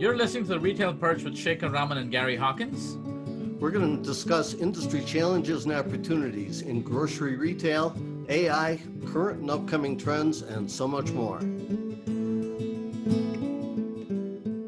You're listening to the Retail Perch with Shekhar Raman and Gary Hawkins. We're going to discuss industry challenges and opportunities in grocery retail, AI, current and upcoming trends, and so much more.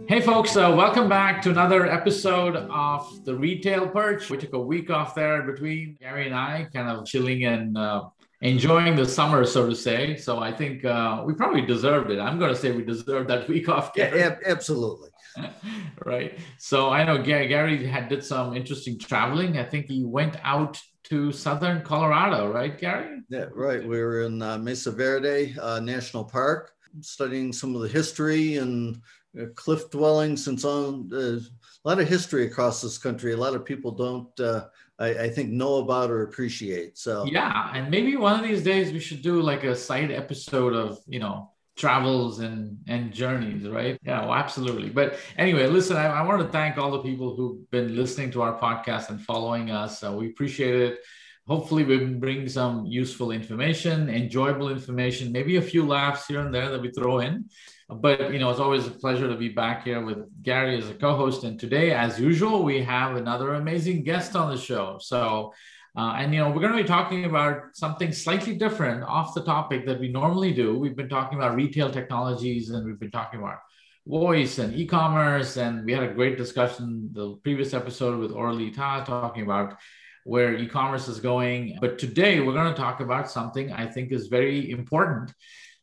Hey, folks, uh, welcome back to another episode of the Retail Perch. We took a week off there between Gary and I, kind of chilling and uh, enjoying the summer, so to say. So I think uh, we probably deserved it. I'm going to say we deserved that week off. Gary. Yeah, absolutely. right. So I know Gary, had did some interesting traveling. I think he went out to southern Colorado, right, Gary? Yeah, right. We were in uh, Mesa Verde uh, National Park, studying some of the history and uh, cliff dwellings and so on. a lot of history across this country. A lot of people don't, uh, I, I, think, know about or appreciate. So yeah, and maybe one of these days we should do like a side episode of you know travels and and journeys right? Yeah well, absolutely. But anyway listen I, I, want to thank all the people who've been listening to our podcast and following us. Uh, we appreciate it. Hopefully we bring some useful information enjoyable information maybe a few laughs here and there that we throw in. But you know it's always a pleasure to be back here with gary as a co-host. And today as usual we have another amazing guest on the show. So uh, and you know, we're going to be talking about something slightly different off the topic that we normally do. We've been talking about retail technologies, and we've been talking about voice and e-commerce, and we had a great discussion the previous episode with Orly Ta talking about where e-commerce is going. But today we're going to talk about something I think is very important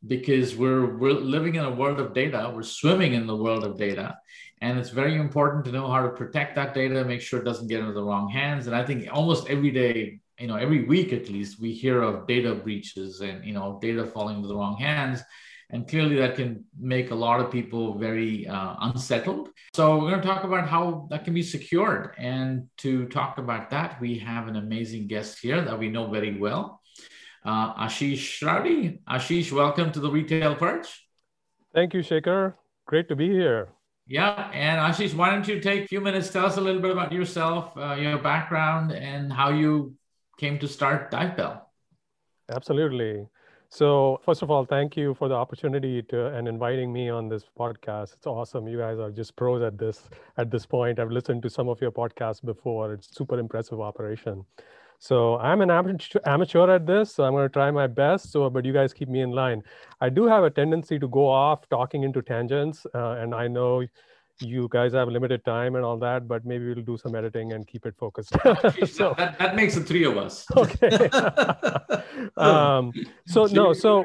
because we're we're living in a world of data. We're swimming in the world of data, and it's very important to know how to protect that data, make sure it doesn't get into the wrong hands. And I think almost every day, you know, every week at least, we hear of data breaches and, you know, data falling into the wrong hands. And clearly that can make a lot of people very uh, unsettled. So we're going to talk about how that can be secured. And to talk about that, we have an amazing guest here that we know very well, uh, Ashish Shrowty. Ashish, welcome to the Retail Perch. Thank you, Shekhar. Great to be here. Yeah, and Ashish, why don't you take a few minutes, tell us a little bit about yourself, uh, your background, and how you came to start DiveBell. Absolutely. So first of all, thank you for the opportunity to and inviting me on this podcast. It's awesome. You guys are just pros at this at this point. I've listened to some of your podcasts before. It's super impressive operation. So I'm an amateur at this, so I'm going to try my best. So, but you guys keep me in line. I do have a tendency to go off talking into tangents, uh, and I know you guys have limited time and all that, but maybe we'll do some editing and keep it focused. so that, that makes the three of us. okay. um, so no, so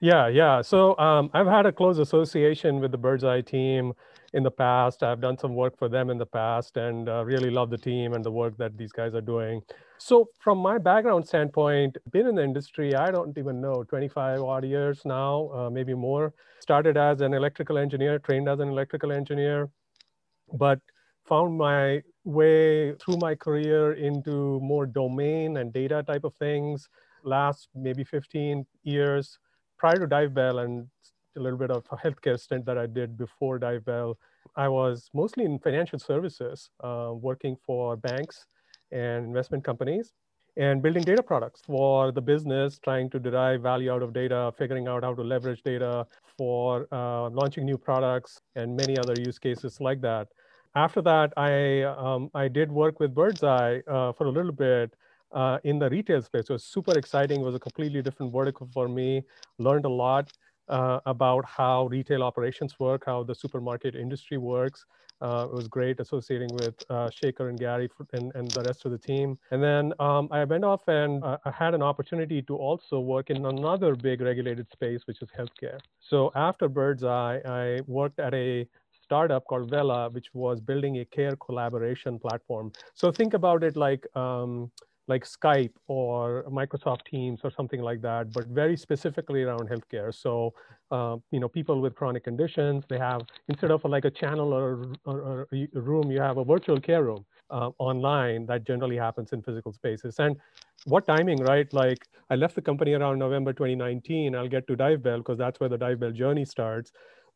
yeah, yeah. So um, I've had a close association with the Birdzi team in the past. I've done some work for them in the past and uh, really love the team and the work that these guys are doing. So, from my background standpoint, been in the industry, I don't even know, 25 odd years now, uh, maybe more. Started as an electrical engineer, trained as an electrical engineer, but found my way through my career into more domain and data type of things last maybe 15 years prior to DiveBell and a little bit of a healthcare stint that I did before DiveBell. I was mostly in financial services, uh, working for banks and investment companies and building data products for the business, trying to derive value out of data, figuring out how to leverage data for uh, launching new products and many other use cases like that. After that, I, um, I did work with Birdzi uh, for a little bit uh, in the retail space. It was super exciting. It was a completely different vertical for me. Learned a lot uh, about how retail operations work, how the supermarket industry works. Uh, it was great associating with uh, Shekhar and Gary and, and the rest of the team. And then um, I went off and uh, I had an opportunity to also work in another big regulated space, which is healthcare. So after Birdzi, I worked at a startup called Vela, which was building a care collaboration platform. So think about it like um, like Skype or Microsoft Teams or something like that, but very specifically around healthcare. So, uh, you know, people with chronic conditions, they have, instead of like a channel or, or, or a room, you have a virtual care room uh, online that generally happens in physical spaces. And what timing, right? Like I left the company around November 2019. I'll get to Divebell because that's where the Divebell journey starts.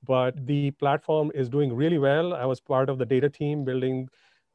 But the platform is doing really well. I was part of the data team building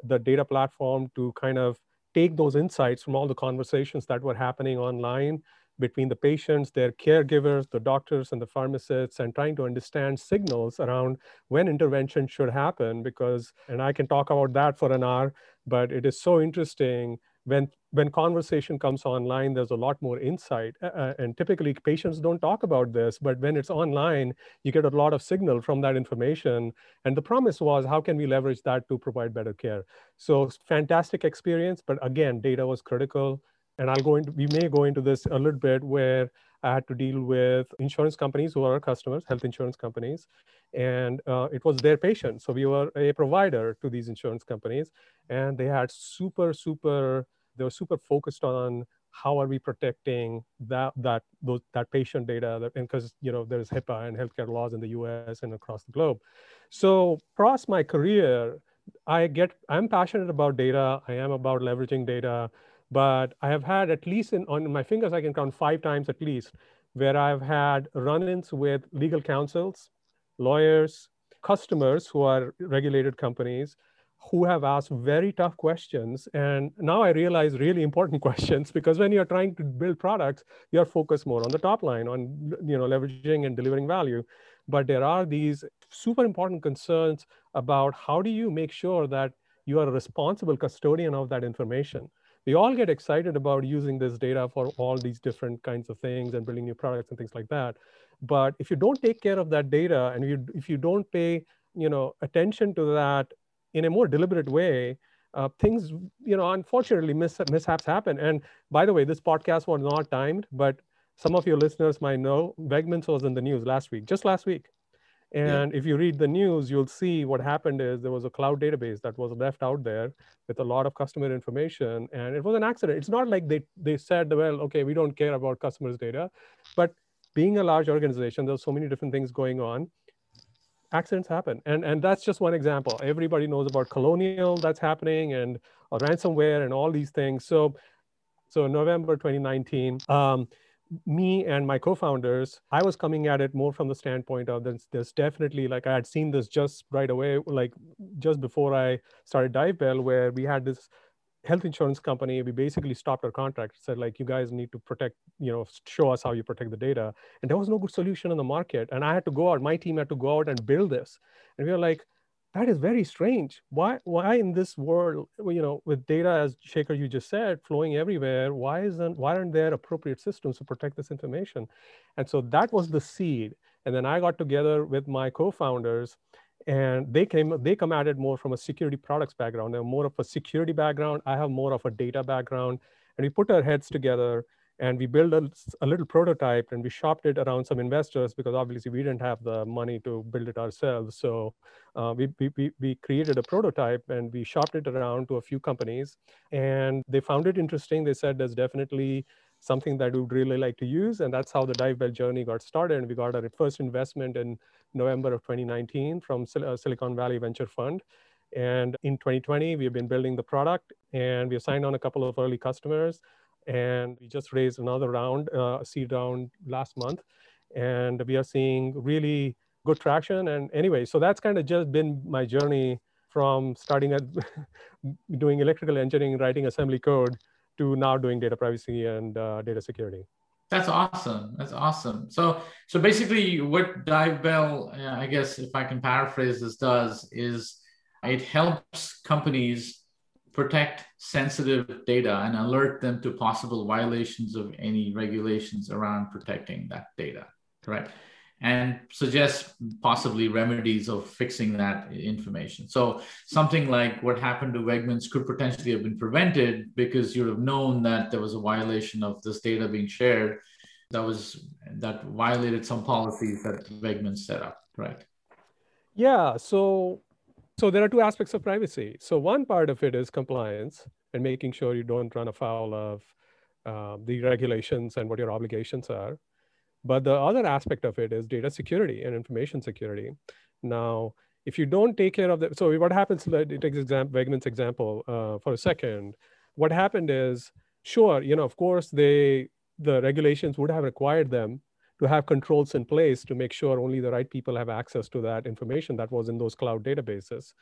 the data platform to kind of take those insights from all the conversations that were happening online between the patients, their caregivers, the doctors, and the pharmacists, and trying to understand signals around when intervention should happen. Because, and I can talk about that for an hour, but it is so interesting when when conversation comes online there's a lot more insight uh, uh, and typically patients don't talk about this but when it's online you get a lot of signal from that information. And the promise was how can we leverage that to provide better care? So fantastic experience but again data was critical. And I'll go into, we may go into this a little bit where I had to deal with insurance companies who are our customers, health insurance companies, and uh, it was their patients. So we were a provider to these insurance companies, and they had super, super, they were super focused on how are we protecting that that those that patient data and because you know there's HIPAA and healthcare laws in the U.S. and across the globe. So across my career, I get I'm passionate about data. I am about leveraging data but I have had at least in, on my fingers, I can count five times at least, where I've had run-ins with legal counsels, lawyers, customers who are regulated companies who have asked very tough questions. And now I realize really important questions because when you're trying to build products, you're focused more on the top line, on you know leveraging and delivering value. But there are these super important concerns about how do you make sure that you are a responsible custodian of that information we all get excited about using this data for all these different kinds of things and building new products and things like that. But if you don't take care of that data and you, if you don't pay you know, attention to that in a more deliberate way, uh, things, you know, unfortunately mis- mishaps happen. And by the way, this podcast was not timed, but some of your listeners might know Wegmans was in the news last week, just last week. And yeah. if you read the news, you'll see what happened is there was a cloud database that was left out there with a lot of customer information. And it was an accident. It's not like they, they said, well, okay, we don't care about customers' data. But being a large organization, there's so many different things going on. Accidents happen. And, and that's just one example. Everybody knows about Colonial that's happening and ransomware and all these things. So, so November 2019, um, me and my co-founders i was coming at it more from the standpoint of there's, there's definitely like i had seen this just right away like just before i started divebell where we had this health insurance company we basically stopped our contract said like you guys need to protect you know show us how you protect the data and there was no good solution in the market and i had to go out my team had to go out and build this and we were like that is very strange. Why, why in this world, you know, with data, as Shekhar, you just said, flowing everywhere, why isn't, why aren't there appropriate systems to protect this information? And so that was the seed. And then I got together with my co-founders and they came, they come at it more from a security products background. They're more of a security background. I have more of a data background. And we put our heads together and we built a, a, little prototype and we shopped it around some investors because obviously we didn't have the money to build it ourselves so uh, we, we, we created a prototype and we shopped it around to a few companies and they found it interesting they said there's definitely something that we would really like to use and that's how the divebell journey got started. And we got our first investment in november of 2019 from Sil- uh, silicon valley venture fund. And in 2020 we've been building the product and we've signed on a couple of early customers and we just raised another round, uh, a seed round last month, and we are seeing really good traction. And anyway, so that's kind of just been my journey from starting at doing electrical engineering, writing assembly code, to now doing data privacy and uh, data security. That's awesome. That's awesome. So, so basically, what DiveBell, uh, I guess, if I can paraphrase this, does is it helps companies protect sensitive data and alert them to possible violations of any regulations around protecting that data, correct? And suggest possibly remedies of fixing that information. So something like what happened to Wegmans could potentially have been prevented because you'd have known that there was a violation of this data being shared that was that violated some policies that Wegmans set up, right? Yeah. So so there are two aspects of privacy. So one part of it is compliance and making sure you don't run afoul of uh, the regulations and what your obligations are. But the other aspect of it is data security and information security. Now, if you don't take care of that, so what happens, it takes exam, Wegman's example uh, for a second. What happened is, sure, you know, of course, they the regulations would have required them to have controls in place to make sure only the right people have access to that information that was in those cloud databases.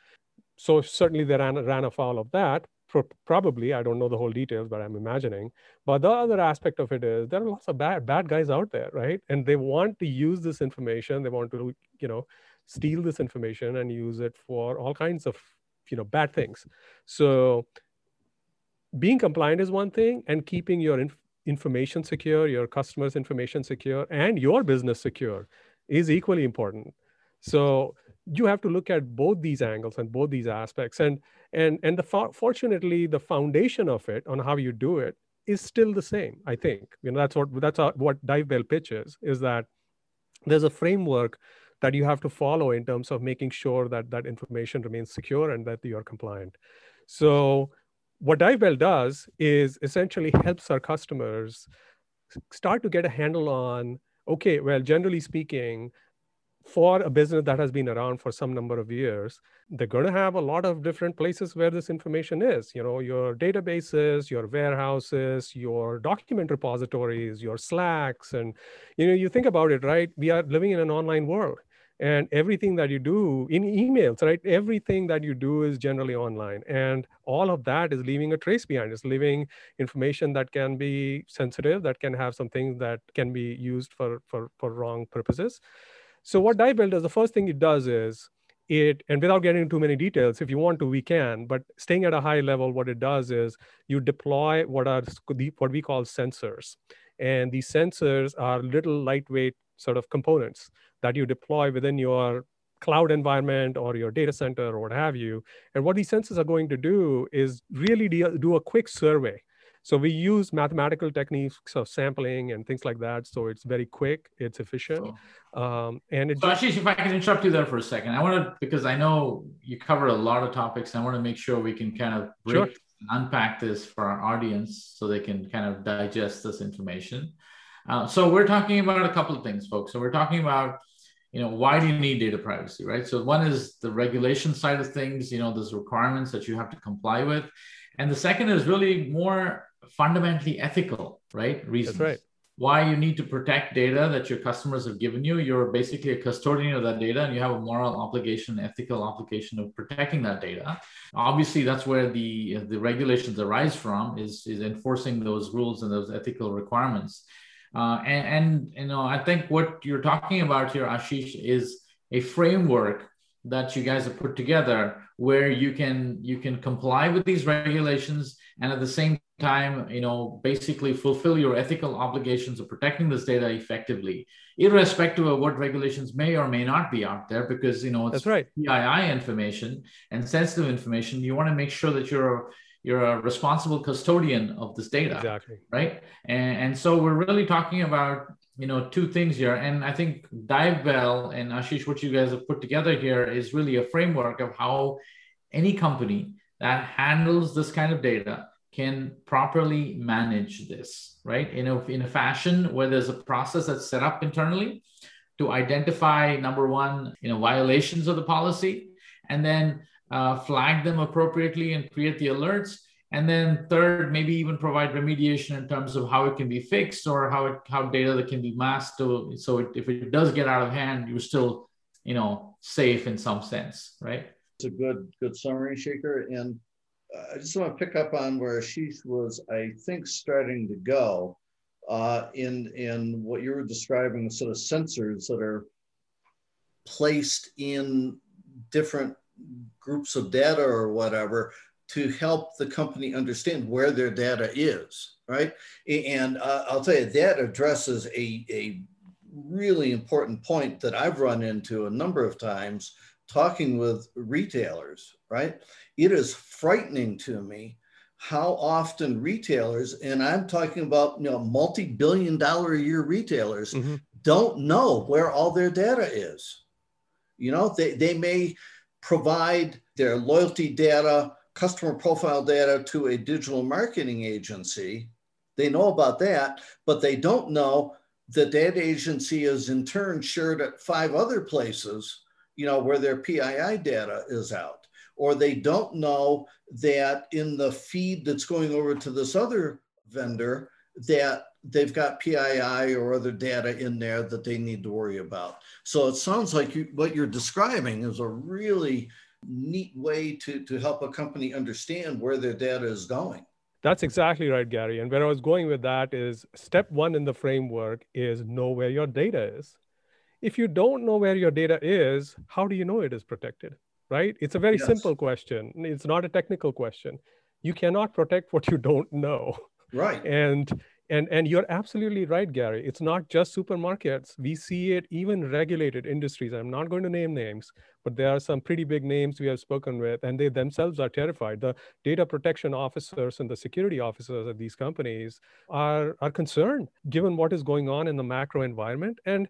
So certainly they ran, ran afoul of that. Probably i don't know the whole details but i'm imagining. But the other aspect of it is there are lots of bad bad guys out there right? And they want to use this information. They want to you know steal this information and use it for all kinds of you know bad things. So being compliant is one thing and keeping your inf- information secure your customers information secure and your business secure is equally important. So you have to look at both these angles and both these aspects. And and and the fortunately the foundation of it on how you do it is still the same i think. You know that's what that's what divebell pitches is that there's a framework that you have to follow in terms of making sure that that information remains secure and that you are compliant. So what divebell does is essentially helps our customers start to get a handle on okay well generally speaking for a business that has been around for some number of years they're going to have a lot of different places where this information is you know your databases your warehouses your document repositories your slacks and you know you think about it right? We are living in an online world and everything that you do in emails right? Everything that you do is generally online and all of that is leaving a trace behind. It's leaving information that can be sensitive that can have some things that can be used for for, for wrong purposes so what Divebell does, the first thing it does is it, and without getting into too many details, if you want to, we can, but staying at a high level, what it does is you deploy what are what we call sensors. And these sensors are little lightweight sort of components that you deploy within your cloud environment or your data center or what have you. And what these sensors are going to do is really do a quick survey so we use mathematical techniques of sampling and things like that. So it's very quick, it's efficient. Um, and it so Ashish, if I can interrupt you there for a second, I want to, because I know you cover a lot of topics. I want to make sure we can kind of break sure. unpack this for our audience so they can kind of digest this information. Uh, so we're talking about a couple of things, folks. So we're talking about you know why do you need data privacy right so one is the regulation side of things you know there's requirements that you have to comply with and the second is really more fundamentally ethical, right? Reasons. That's right. Why you need to protect data that your customers have given you. You're basically a custodian of that data and you have a moral obligation, ethical obligation of protecting that data. Obviously, that's where the, the regulations arise from is, is enforcing those rules and those ethical requirements. Uh, and, and you know, I think what you're talking about here, Ashish, is a framework that you guys have put together where you can you can comply with these regulations and at the same time you know basically fulfill your ethical obligations of protecting this data effectively irrespective of what regulations may or may not be out there because you know it's That's right. PII information and sensitive information. You want to make sure that you're you're a responsible custodian of this data. Exactly. Right? And, and so we're really talking about you know two things here and i think divebell and ashish what you guys have put together here is really a framework of how any company that handles this kind of data can properly manage this, right? In a, in a fashion where there's a process that's set up internally to identify number one, you know, violations of the policy, and then uh, flag them appropriately and create the alerts. And then third, maybe even provide remediation in terms of how it can be fixed or how it, how data that can be masked. To, so it, if it does get out of hand, you're still, you know, safe in some sense, right? It's a good good summary, Shekhar. And I just want to pick up on where Ashish was, I think, starting to go uh, in in what you were describing, sort of sensors that are placed in different groups of data or whatever to help the company understand where their data is, right? And uh, I'll tell you, that addresses a, a really important point that I've run into a number of times talking with retailers, right? It is frightening to me how often retailers, and I'm talking about you know multi-billion dollar a year retailers, mm-hmm. don't know where all their data is. You know, they, they may provide their loyalty data, customer profile data to a digital marketing agency. They know about that, but they don't know that that agency is in turn shared at five other places you know, where their PII data is out, or they don't know that in the feed that's going over to this other vendor that they've got PII or other data in there that they need to worry about. So it sounds like you, what you're describing is a really neat way to, to help a company understand where their data is going. That's exactly right, Gary. And where I was going with that is step one in the framework is know where your data is. If you don't know where your data is, how do you know it is protected? Right? It's a very yes. simple question. It's not a technical question. You cannot protect what you don't know. Right. And and and you're absolutely right gary. It's not just supermarkets. We see it even regulated industries. I'm not going to name names but there are some pretty big names we have spoken with and they themselves are terrified. The data protection officers and the security officers at these companies are are concerned given what is going on in the macro environment. And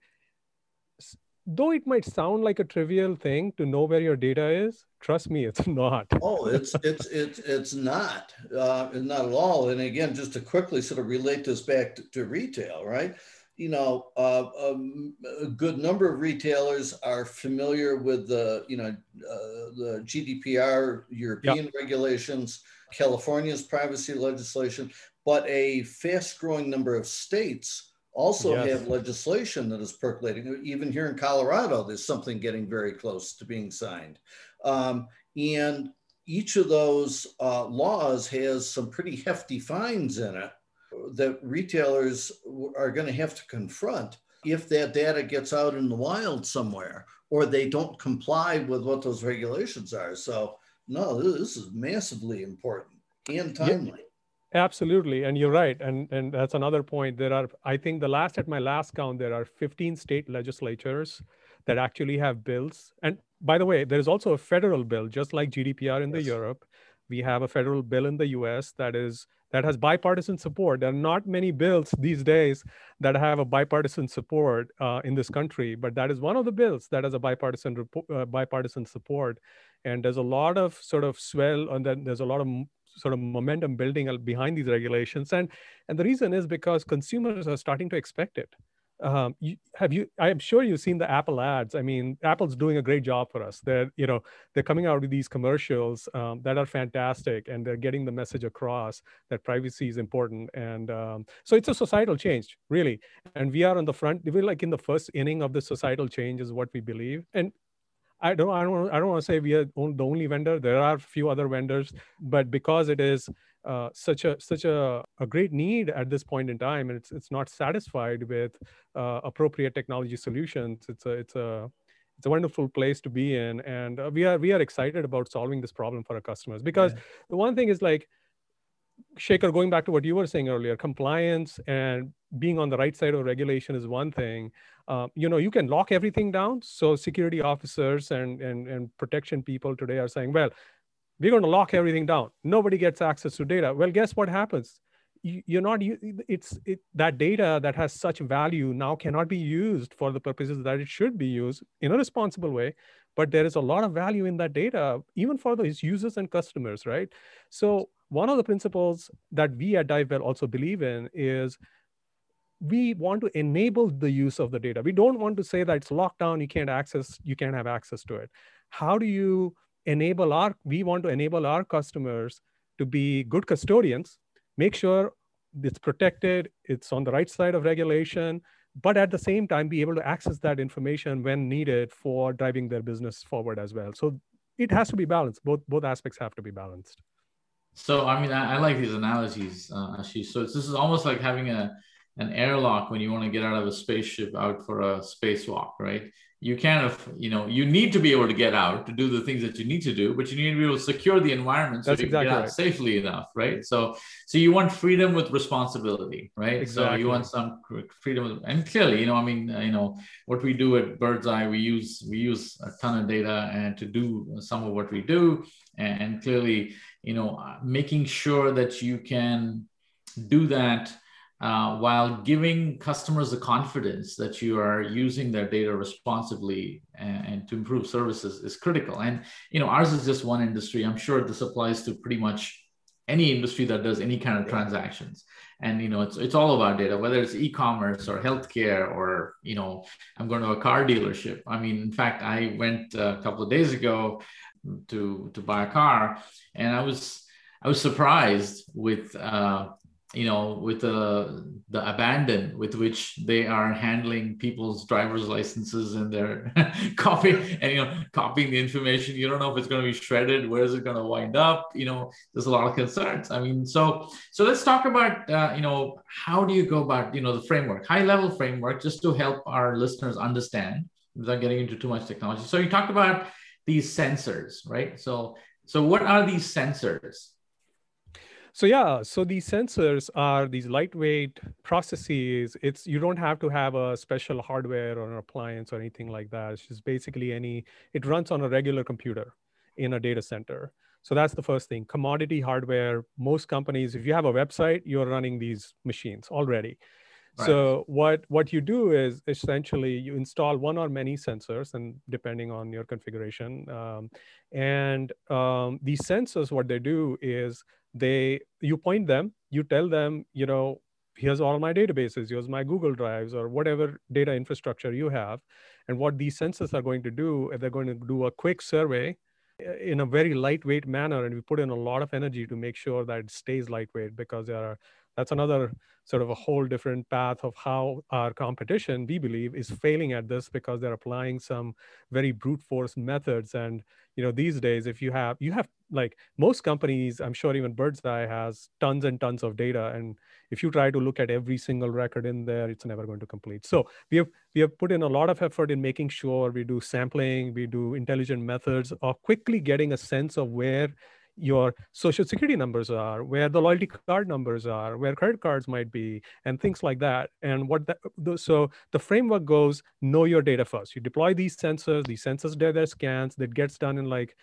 though it might sound like a trivial thing to know where your data is trust me it's not. Oh it's it's it's it's not uh, not at all. And again just to quickly sort of relate this back to, to retail right? You know uh, um, a good number of retailers are familiar with the you know uh, the gdpr european yep. regulations california's privacy legislation but a fast growing number of states also yes. have legislation that is percolating. Even here in Colorado, there's something getting very close to being signed. Um, and each of those uh, laws has some pretty hefty fines in it that retailers are going to have to confront if that data gets out in the wild somewhere or they don't comply with what those regulations are. So, no, this is massively important and timely. Absolutely, and you're right, and and that's another point. There are, I think, the last at my last count, there are 15 state legislatures that actually have bills. And by the way, there is also a federal bill, just like GDPR in yes. the Europe. We have a federal bill in the U.S. that is that has bipartisan support. There are not many bills these days that have a bipartisan support uh, in this country, but that is one of the bills that has a bipartisan uh, bipartisan support. And there's a lot of sort of swell, and then there's a lot of sort of momentum building behind these regulations. And and the reason is because consumers are starting to expect it. Um, you, have you i am sure you've seen the apple ads. I mean apple's doing a great job for us. They're you know they're coming out with these commercials um, that are fantastic and they're getting the message across that privacy is important. And um, so it's a societal change really. And we are on the front we're like in the first inning of the societal change is what we believe. And I don't, I don't, I don't want to say we are the only vendor. There are a few other vendors, but because it is uh, such a such a, a great need at this point in time, and it's it's not satisfied with uh, appropriate technology solutions. It's a it's a it's a wonderful place to be in, and uh, we are we are excited about solving this problem for our customers. Because yeah. the one thing is like Shekhar, going back to what you were saying earlier, compliance and being on the right side of regulation is one thing. Uh, you know, you can lock everything down. So security officers and, and, and protection people today are saying, well, we're going to lock everything down. Nobody gets access to data. Well, guess what happens? You, are not it's it, that data that has such value now cannot be used for the purposes that it should be used in a responsible way but there is a lot of value in that data even for those users and customers right so one of the principles that we at DiveBell also believe in is we want to enable the use of the data. We don't want to say that it's locked down, you can't access, you can't have access to it. How do you enable our, we want to enable our customers to be good custodians, make sure it's protected, it's on the right side of regulation, but at the same time be able to access that information when needed for driving their business forward as well. So it has to be balanced. Both both aspects have to be balanced. So I mean, I, I like these analogies, uh, Ashish. So this is almost like having a an airlock when you want to get out of a spaceship out for a spacewalk, right? You kind of, you know, you need to be able to get out to do the things that you need to do, but you need to be able to secure the environment so That's you exactly can get right. out safely enough, right? So, so you want freedom with responsibility, right? Exactly. So you want some freedom, and clearly, you know, I mean, uh, you know, what we do at Birdzi, we use we use a ton of data and to do some of what we do, and clearly, you know, uh, making sure that you can do that uh, while giving customers the confidence that you are using their data responsibly and, and, to improve services is critical. And you know, ours is just one industry. I'm sure this applies to pretty much any industry that does any kind of transactions. And you know, it's it's all about data, whether it's e-commerce or healthcare or you know, I'm going to a car dealership. I mean, in fact, I went a couple of days ago to to buy a car, and I was I was surprised with uh, you know, with the the abandon with which they are handling people's driver's licenses and their copy and you know copying the information. You don't know if it's going to be shredded. Where is it going to wind up? You know, there's a lot of concerns. I mean, so so let's talk about uh, you know how do you go about you know the framework, high level framework, just to help our listeners understand without getting into too much technology. So you talked about these sensors, right? So so what are these sensors? So yeah, so these sensors are these lightweight processes. It's you don't have to have a special hardware or an appliance or anything like that. It's just basically any. It runs on a regular computer in a data center. So that's the first thing. Commodity hardware. Most companies, if you have a website, you're running these machines already. So what what you do is essentially you install one or many sensors, and depending on your configuration, um, and um, these sensors, what they do is they you point them you tell them you know here's all my databases here's my google drives or whatever data infrastructure you have and what these sensors are going to do they're going to do a quick survey eh, in a very lightweight manner and we put in a lot of energy to make sure that it stays lightweight because there are that's another sort of a whole different path of how our competition we believe is failing at this because they're applying some very brute force methods. And you know these days if you have you have like most companies i'm sure even Birdzi has tons and tons of data. And if you try to look at every single record in there it's never going to complete. So we have we have put in a lot of effort in making sure we do sampling we do intelligent methods of quickly getting a sense of where your social security numbers are, where the loyalty card numbers are, where credit cards might be, and things like that. And what that, so the framework goes know your data first. You deploy these sensors, these sensors do their scans that gets done in like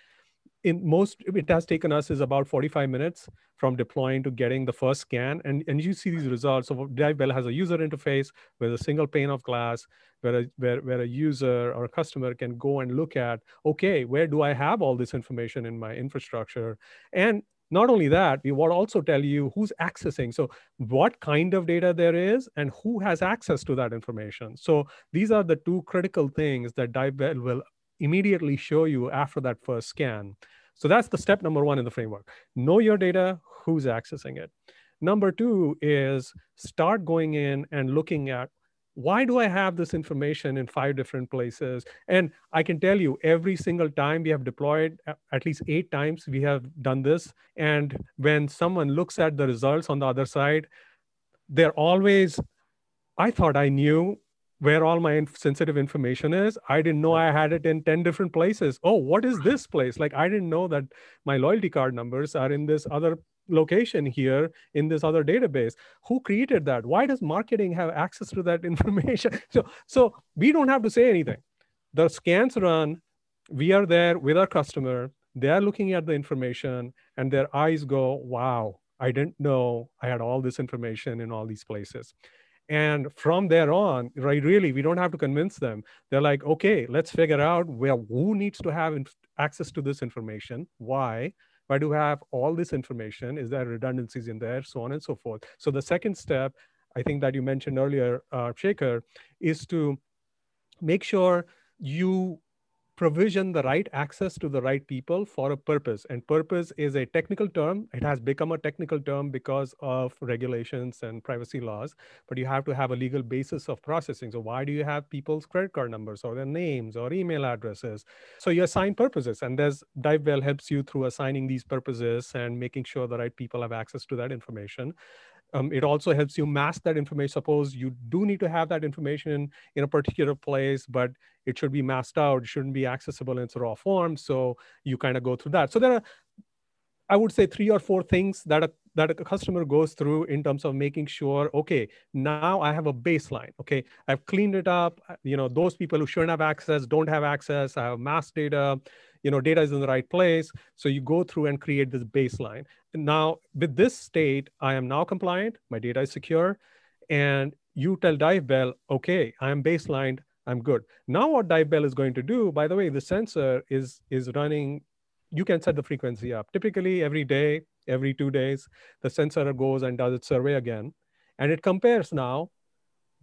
in most it has taken us is about 45 minutes from deploying to getting the first scan. And, and you see these results. So DiveBell has a user interface with a single pane of glass where a, where, where a user or a customer can go and look at okay where do i have all this information in my infrastructure? And not only that we will also tell you who's accessing. So what kind of data there is and who has access to that information. So these are the two critical things that DiveBell will immediately show you after that first scan. So that's the step number one in the framework. Know your data, who's accessing it. Number two is start going in and looking at why do I have this information in five different places? And I can tell you every single time we have deployed, at least eight times we have done this. And when someone looks at the results on the other side, they're always, I thought I knew where all my inf- sensitive information is. I didn't know I had it in 10 different places. Oh, what is this place? Like, I didn't know that my loyalty card numbers are in this other location here in this other database. Who created that? Why does marketing have access to that information? So so we don't have to say anything. The scans run. We are there with our customer. They are looking at the information and their eyes go wow i didn't know i had all this information in all these places and from there on, right, really, we don't have to convince them. They're like, okay, let's figure out where who needs to have inf- access to this information, why, why do we have all this information? Is there redundancies in there, so on and so forth. So the second step, I think that you mentioned earlier, uh, Shekhar, is to make sure you provision the right access to the right people for a purpose. And purpose is a technical term. It has become a technical term because of regulations and privacy laws, but you have to have a legal basis of processing. So, why do you have people's credit card numbers or their names or email addresses? So, you assign purposes, and there's DiveBell helps you through assigning these purposes and making sure the right people have access to that information. Um, it also helps you mask that information. Suppose you do need to have that information in a particular place, but it should be masked out. It shouldn't be accessible in its raw form. So you kind of go through that. So there are, I would say, three or four things that a, that a customer goes through in terms of making sure, okay, now I have a baseline. Okay, I've cleaned it up. You know, those people who shouldn't have access don't have access. I have masked data you know data is in the right place so you go through and create this baseline now with this state i am now compliant my data is secure and you tell divebell okay i'm baselined i'm good. Now what divebell is going to do by the way the sensor is is running you can set the frequency up. Typically every day every two days the sensor goes and does its survey again and it compares now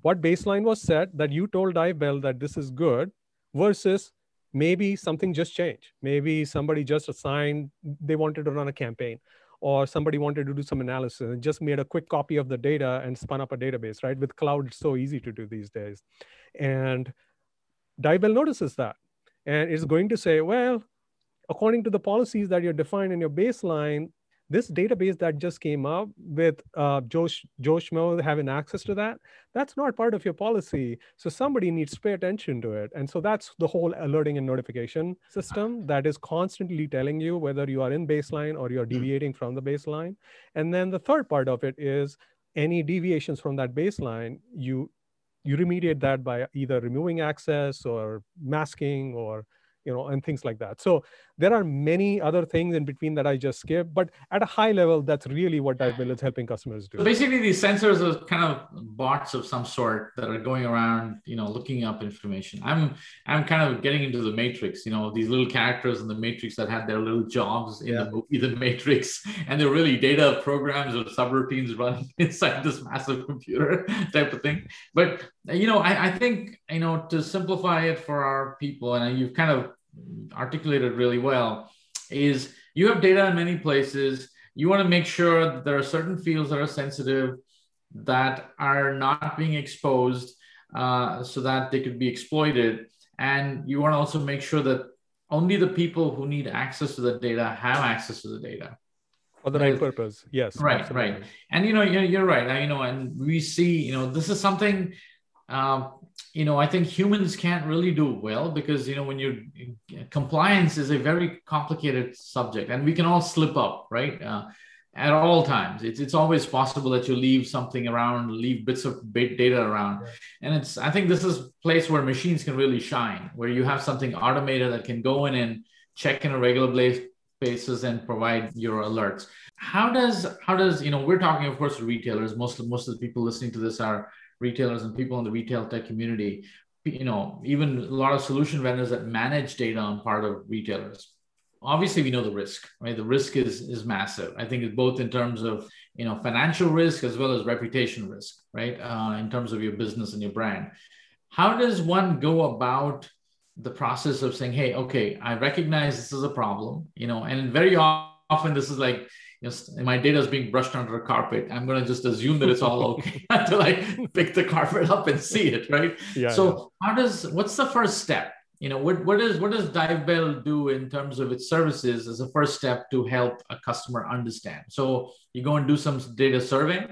what baseline was set that you told divebell that this is good versus maybe something just changed. Maybe somebody just assigned they wanted to run a campaign or somebody wanted to do some analysis and just made a quick copy of the data and spun up a database, right? With cloud, it's so easy to do these days. And Divebell notices that. And it's going to say, well, according to the policies that you're defined in your baseline, this database that just came up with uh, Joe, Joe Schmo having access to that, that's not part of your policy. So somebody needs to pay attention to it. And so that's the whole alerting and notification system that is constantly telling you whether you are in baseline or you're hmm. deviating from the baseline. And then the third part of it is any deviations from that baseline, you you remediate that by either removing access or masking or you know and things like that so there are many other things in between that I just skipped, but at a high level, that's really what Divebell is helping customers do. So basically, these sensors are kind of bots of some sort that are going around, you know, looking up information. I'm I'm kind of getting into the Matrix, you know, these little characters in the Matrix that had their little jobs in yeah. the movie The Matrix, and they're really data programs or subroutines running inside this massive computer type of thing. But you know, I, I think you know to simplify it for our people, and you've kind of articulated really well is you have data in many places. You want to make sure that there are certain fields that are sensitive that are not being exposed uh, so that they could be exploited. And you want to also make sure that only the people who need access to the data have access to the data for the right purpose yes right absolutely. right and you know you're, you're right you know and we see you know this is something um, you know, I think humans can't really do well because, you know, when you're compliance is a very complicated subject and we can all slip up, right? Uh, at all times. It's, it's always possible that you leave something around, leave bits of data around. Right. And it's, I think this is a place where machines can really shine, where you have something automated that can go in and check in a regular basis and provide your alerts. How does, how does, you know, we're talking, of course, retailers. Most, most of the people listening to this are retailers and people in the retail tech community you know even a lot of solution vendors that manage data on part of retailers. Obviously we know the risk right? The risk is is massive. I think it's both in terms of you know financial risk as well as reputation risk right? Uh, in terms of your business and your brand. How does one go about the process of saying hey okay i recognize this is a problem you know and very often this is like Yes, my data is being brushed under a carpet. I'm going to just assume that it's all okay until I pick the carpet up and see it, right? Yeah, so yeah. how does what's the first step? You know, what what is what does Divebell do in terms of its services as a first step to help a customer understand? So you go and do some data survey.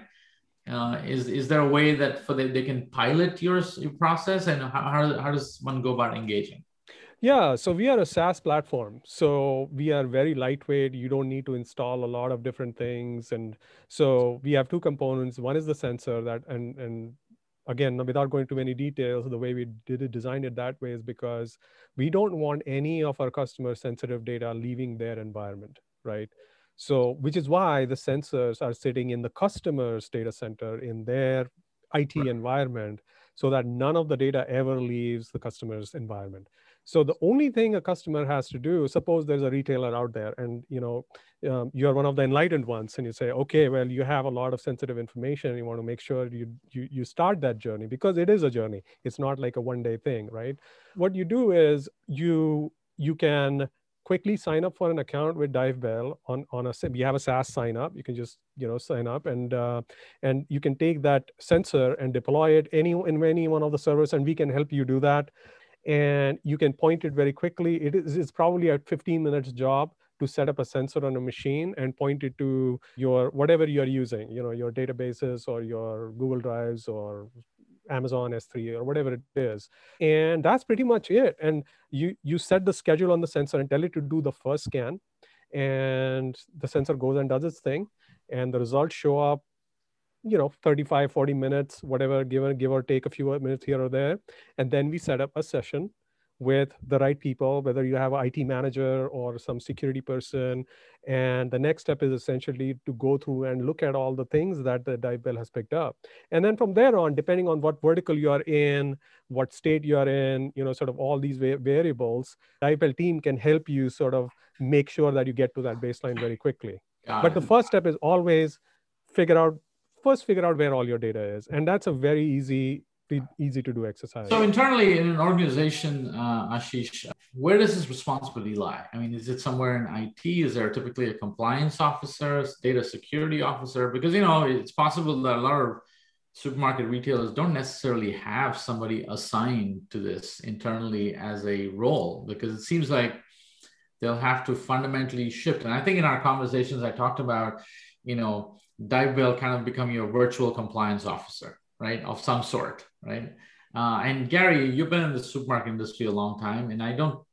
Uh, is is there a way that for the, they can pilot your, your process and how, how, how does one go about engaging? Yeah, so we are a SaaS platform. So we are very lightweight. You don't need to install a lot of different things. And so we have two components. One is the sensor that, and, and again, without going to many details, the way we did it, designed it that way is because we don't want any of our customer sensitive data leaving their environment, right? So, which is why the sensors are sitting in the customer's data center in their IT right. environment so that none of the data ever leaves the customer's environment. So the only thing a customer has to do, suppose there's a retailer out there and you know um, you're one of the enlightened ones and you say, okay, well, you have a lot of sensitive information and you want to make sure you, you, you start that journey because it is a journey. It's not like a one day thing, right? What you do is you, you can quickly sign up for an account with Divebell on, on a, we have a SaaS sign up. You can just, you know, sign up and, uh, and you can take that sensor and deploy it any, in any one of the servers and we can help you do that and you can point it very quickly. It is it's probably a 15 minutes job to set up a sensor on a machine and point it to your whatever you're using, you know, your databases or your Google Drives or Amazon S3 or whatever it is. And that's pretty much it. And you you set the schedule on the sensor and tell it to do the first scan and the sensor goes and does its thing and the results show up you know 35 40 minutes whatever give or give or take a few minutes here or there. And then we set up a session with the right people whether you have an IT manager or some security person. And the next step is essentially to go through and look at all the things that the Divebell has picked up. And then from there on depending on what vertical you are in what state you are in you know sort of all these variables Divebell team can help you sort of make sure that you get to that baseline very quickly. Got but it. the first step is always figure out first figure out where all your data is. And that's a very easy easy to do exercise. So internally in an organization, uh, Ashish, where does this responsibility lie? I mean, is it somewhere in IT? Is there typically a compliance officer, data security officer? Because you know, it's possible that a lot of supermarket retailers don't necessarily have somebody assigned to this internally as a role because it seems like they'll have to fundamentally shift. And I think in our conversations, I talked about, you know, DiveBell kind of become your virtual compliance officer, right, of some sort, right? Uh, and Gary, you've been in the supermarket industry a long time, and I don't,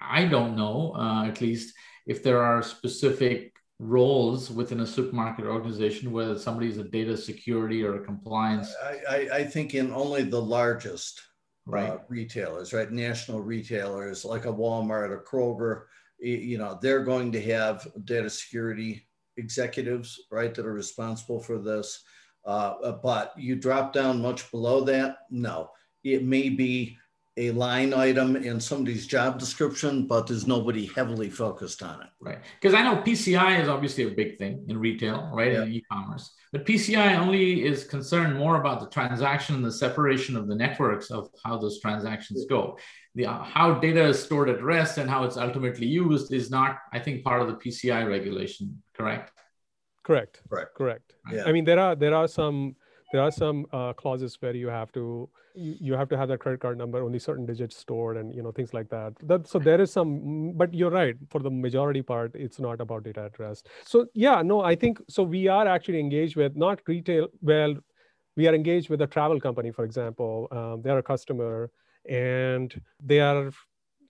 I don't know, uh, at least if there are specific roles within a supermarket organization, whether somebody's a data security or a compliance? I, I, I think in only the largest uh, right. Uh, retailers, right? National retailers like a Walmart, or a Kroger, you know, they're going to have data security executives, right, that are responsible for this. Uh, uh but you drop down much below that, no. It may be a line item in somebody's job description, but there's nobody heavily focused on it. Right. Because I know PCI is obviously a big thing in retail, right? Yeah. In e-commerce. But PCI only is concerned more about the transaction and the separation of the networks of how those transactions go. The uh, how data is stored at rest and how it's ultimately used is not, I think, part of the PCI regulation, correct? Correct. Correct. Correct. Yeah. I mean, there are there are some there are some uh, clauses where you have to you have to have that credit card number only certain digits stored and you know things like that. That so there is some but you're right for the majority part it's not about data at rest so yeah no i think so we are actually engaged with not retail well we are engaged with a travel company for example. Um, they're a customer and they are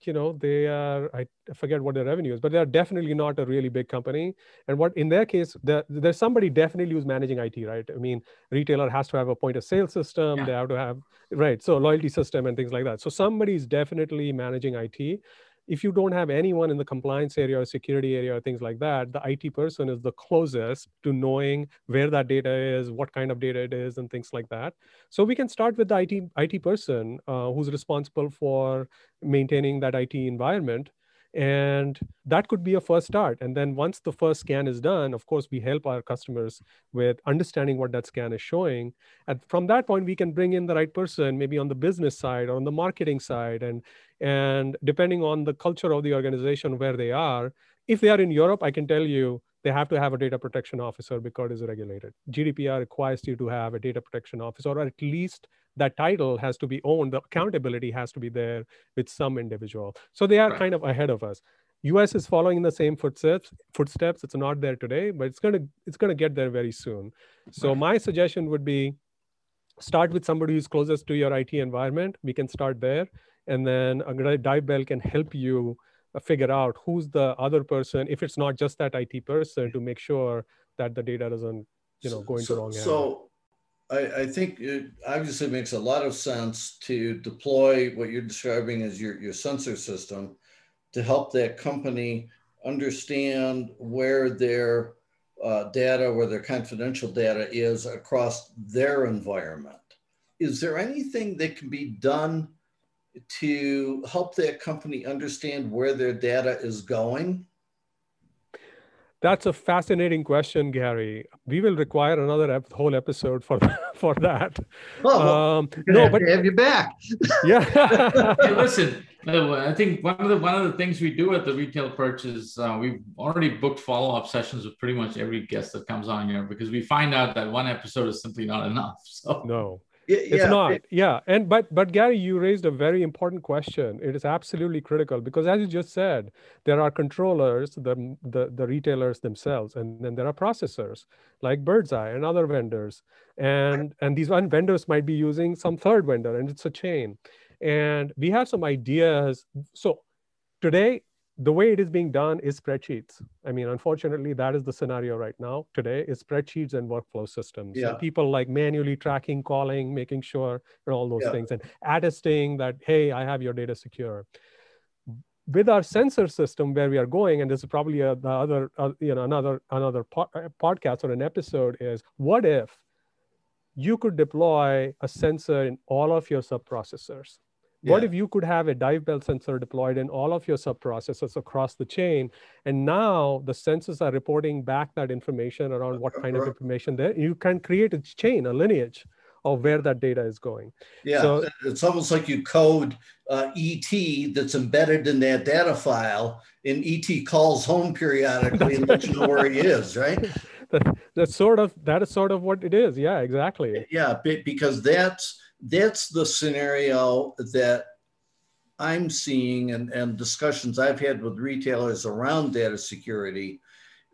you know they are i forget what their revenue is but they are definitely not a really big company. And what in their case there, there's somebody definitely who's managing it right? I mean retailer has to have a point of sale system. Yeah. they have to have right so loyalty system and things like that. So somebody is definitely managing it if you don't have anyone in the compliance area or security area or things like that, the IT person is the closest to knowing where that data is, what kind of data it is, and things like that. So we can start with the IT, IT person uh, who's responsible for maintaining that IT environment and that could be a first start. And then once the first scan is done of course we help our customers with understanding what that scan is showing. And from that point we can bring in the right person maybe on the business side or on the marketing side. And and depending on the culture of the organization where they are if they are in europe i can tell you they have to have a data protection officer because it's regulated. Gdpr requires you to have a data protection officer or at least that title has to be owned the accountability has to be there with some individual. So they are right. kind of ahead of us. Us is following in the same footsteps footsteps. It's not there today but it's going to it's going to get there very soon. So right. my suggestion would be start with somebody who's closest to your it environment. We can start there and then a Divebell can help you figure out who's the other person if it's not just that it person to make sure that the data doesn't you know go into so, wrong so I, I, think it obviously makes a lot of sense to deploy what you're describing as your, your sensor system to help that company understand where their uh, data, where their confidential data is across their environment. Is there anything that can be done to help that company understand where their data is going? That's a fascinating question, Gary. We will require another ep- whole episode for for that. Oh, um, no, but have you back. yeah. hey, listen, I think one of the one of the things we do at the retail perch is uh, we've already booked follow up sessions with pretty much every guest that comes on here because we find out that one episode is simply not enough. So no, it's yeah. not. yeah. And but but gary you raised a very important question. It is absolutely critical because as you just said there are controllers the the, the retailers themselves and then there are processors like Birdzi and other vendors. And and these one vendors might be using some third vendor and it's a chain. And we have some ideas. So today the way it is being done is spreadsheets. I mean, unfortunately, that is the scenario right now today is spreadsheets and workflow systems. Yeah. people like manually tracking, calling, making sure, and all those yeah. things, and attesting that, hey, I have your data secure. With our sensor system, where we are going, and this is probably a, the other, uh, you know, another another po- uh, podcast or an episode is what if you could deploy a sensor in all of your subprocessors yeah. What if you could have a Divebell sensor deployed in all of your subprocessors across the chain? And now the sensors are reporting back that information around what kind of information there. You can create a chain, a lineage of where that data is going. Yeah, so, it's almost like you code uh, ET that's embedded in that data file, and ET calls home periodically and lets you know where he is, right? That, that's sort of that is sort of what it is. Yeah, exactly. Yeah, because that's that's the scenario that I'm seeing and, and discussions I've had with retailers around data security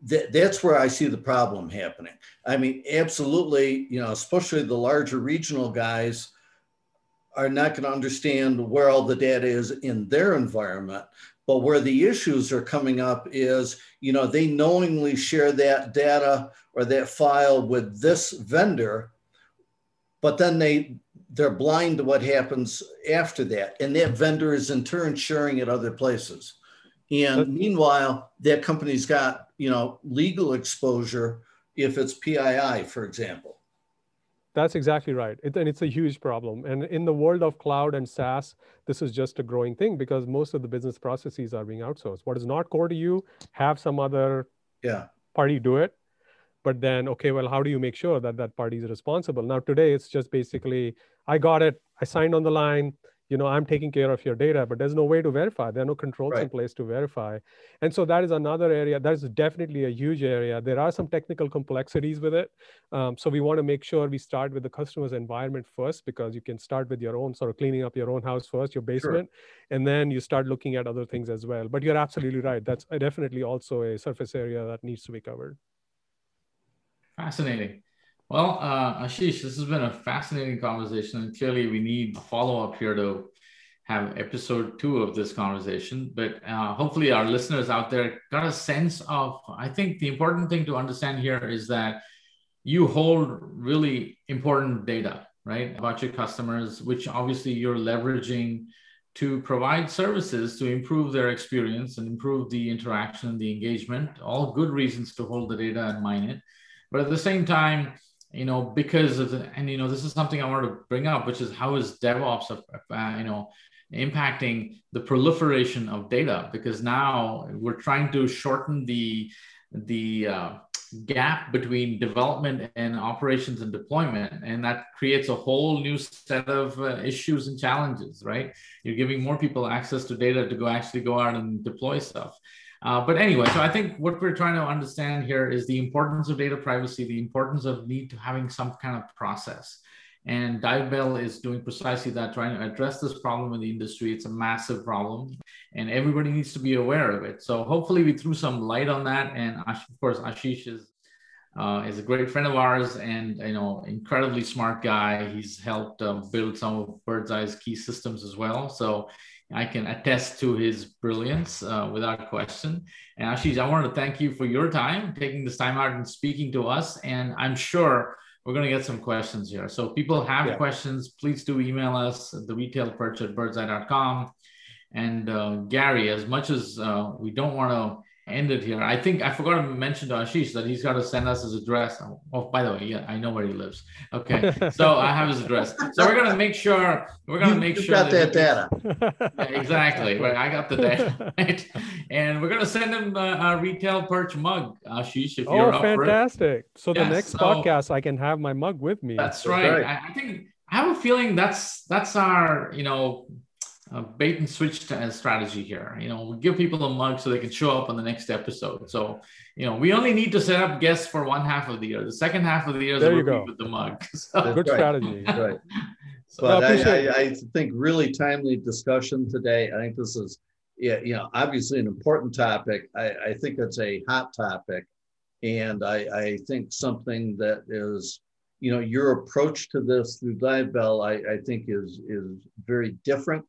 that, that's where I see the problem happening. I mean, absolutely, you know, especially the larger regional guys are not going to understand where all the data is in their environment. But where the issues are coming up is, you know, they knowingly share that data or that file with this vendor, but then they they're blind to what happens after that, and that vendor is in turn sharing it other places. And meanwhile, that company's got you know legal exposure if it's PII, for example. That's exactly right. It, and it's a huge problem. And in the world of cloud and SaaS, this is just a growing thing because most of the business processes are being outsourced. What is not core to you, have some other yeah. party do it. But then, okay, well, how do you make sure that that party is responsible? Now, today, it's just basically, I got it, I signed on the line, you know i'm taking care of your data but there's no way to verify there are no controls right. in place to verify and so that is another area that is definitely a huge area there are some technical complexities with it um, so we want to make sure we start with the customer's environment first because you can start with your own sort of cleaning up your own house first your basement sure. and then you start looking at other things as well but you're absolutely right that's definitely also a surface area that needs to be covered fascinating well, uh, Ashish, this has been a fascinating conversation, and clearly we need a follow up here to have episode two of this conversation. But uh, hopefully, our listeners out there got a sense of. I think the important thing to understand here is that you hold really important data, right, about your customers, which obviously you're leveraging to provide services to improve their experience and improve the interaction, the engagement. All good reasons to hold the data and mine it. But at the same time, you know, because of the, and you know, this is something I want to bring up, which is how is DevOps, uh, you know, impacting the proliferation of data? Because now we're trying to shorten the the uh, gap between development and operations and deployment, and that creates a whole new set of uh, issues and challenges. Right? You're giving more people access to data to go actually go out and deploy stuff. Uh, but anyway, so I think what we're trying to understand here is the importance of data privacy, the importance of need to having some kind of process. And Divebell is doing precisely that, trying to address this problem in the industry. It's a massive problem, and everybody needs to be aware of it. So hopefully, we threw some light on that. And of course, Ashish is uh, is a great friend of ours, and you know, incredibly smart guy. He's helped uh, build some of Birdzi's key systems as well. So I can attest to his brilliance uh, without question. And Ashish, I want to thank you for your time, taking this time out and speaking to us. And I'm sure we're going to get some questions here. So if people have yeah. questions, please do email us at the retail perch at birdzi.com. And uh, Gary, as much as uh, we don't want to ended here. I think I forgot to mention to Ashish that he's got to send us his address. Oh, by the way, yeah, I know where he lives. Okay, so I have his address. So we're gonna make sure we're gonna you, make you sure got that, data. Yeah, exactly. Right, I got the data. Right? And we're gonna send him a, a retail perch mug, Ashish. If you're oh, fantastic! So the next so, podcast, I can have my mug with me. That's, that's right. right. I, I think I have a feeling that's that's our you know a bait and switch uh, strategy here. You know, we give people a mug so they can show up on the next episode. So, you know, we only need to set up guests for one half of the year. The second half of the year is there you go. with the mug. So. Good right. strategy. right. So but I, I, I, think really timely discussion today. I think this is, yeah, you know, obviously an important topic. I, I think it's a hot topic, and I, I think something that is, you know, your approach to this through Divebell, I, I think is is very different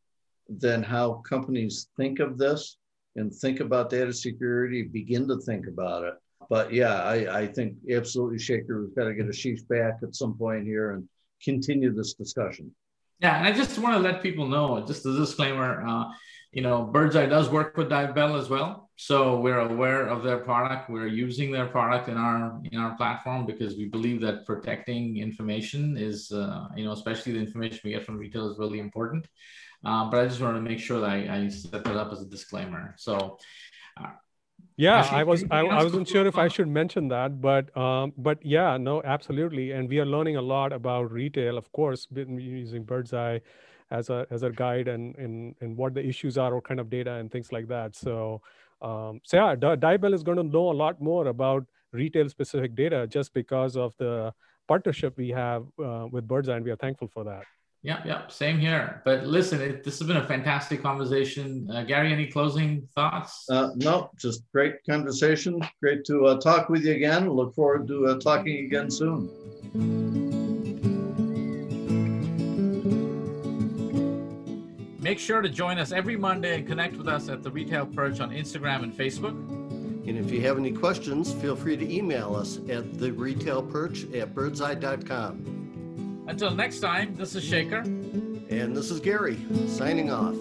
than how companies think of this and think about data security, begin to think about it. But yeah, I, I think absolutely Shekhar, we've got to get Ashish back at some point here and continue this discussion. Yeah, and I just want to let people know, just a disclaimer, uh, you know, Birdzi does work with Divebell as well. So we're aware of their product. We're using their product in our in our platform because we believe that protecting information is, uh, you know, especially the information we get from retail is really important. Um, but I just wanted to make sure that I, I, set that up as a disclaimer. So, uh, Yeah, I was I, I wasn't sure if I should mention that, but um, but yeah, no, absolutely, and we are learning a lot about retail, of course, using Birdzi as a as a guide and and and what the issues are, what kind of data and things like that. So um, so yeah, Divebell is going to know a lot more about retail specific data just because of the partnership we have uh, with Birdzi, and we are thankful for that. Yeah, yeah, same here. But listen, it, this has been a fantastic conversation. Uh, Gary, any closing thoughts? Uh, no, just great conversation. Great to uh, talk with you again. Look forward to uh, talking again soon. Make sure to join us every Monday and connect with us at the Retail Perch on Instagram and Facebook. And if you have any questions, feel free to email us at the retail perch at birdzi.com. Until next time, this is Shekhar. And this is Gary, signing off.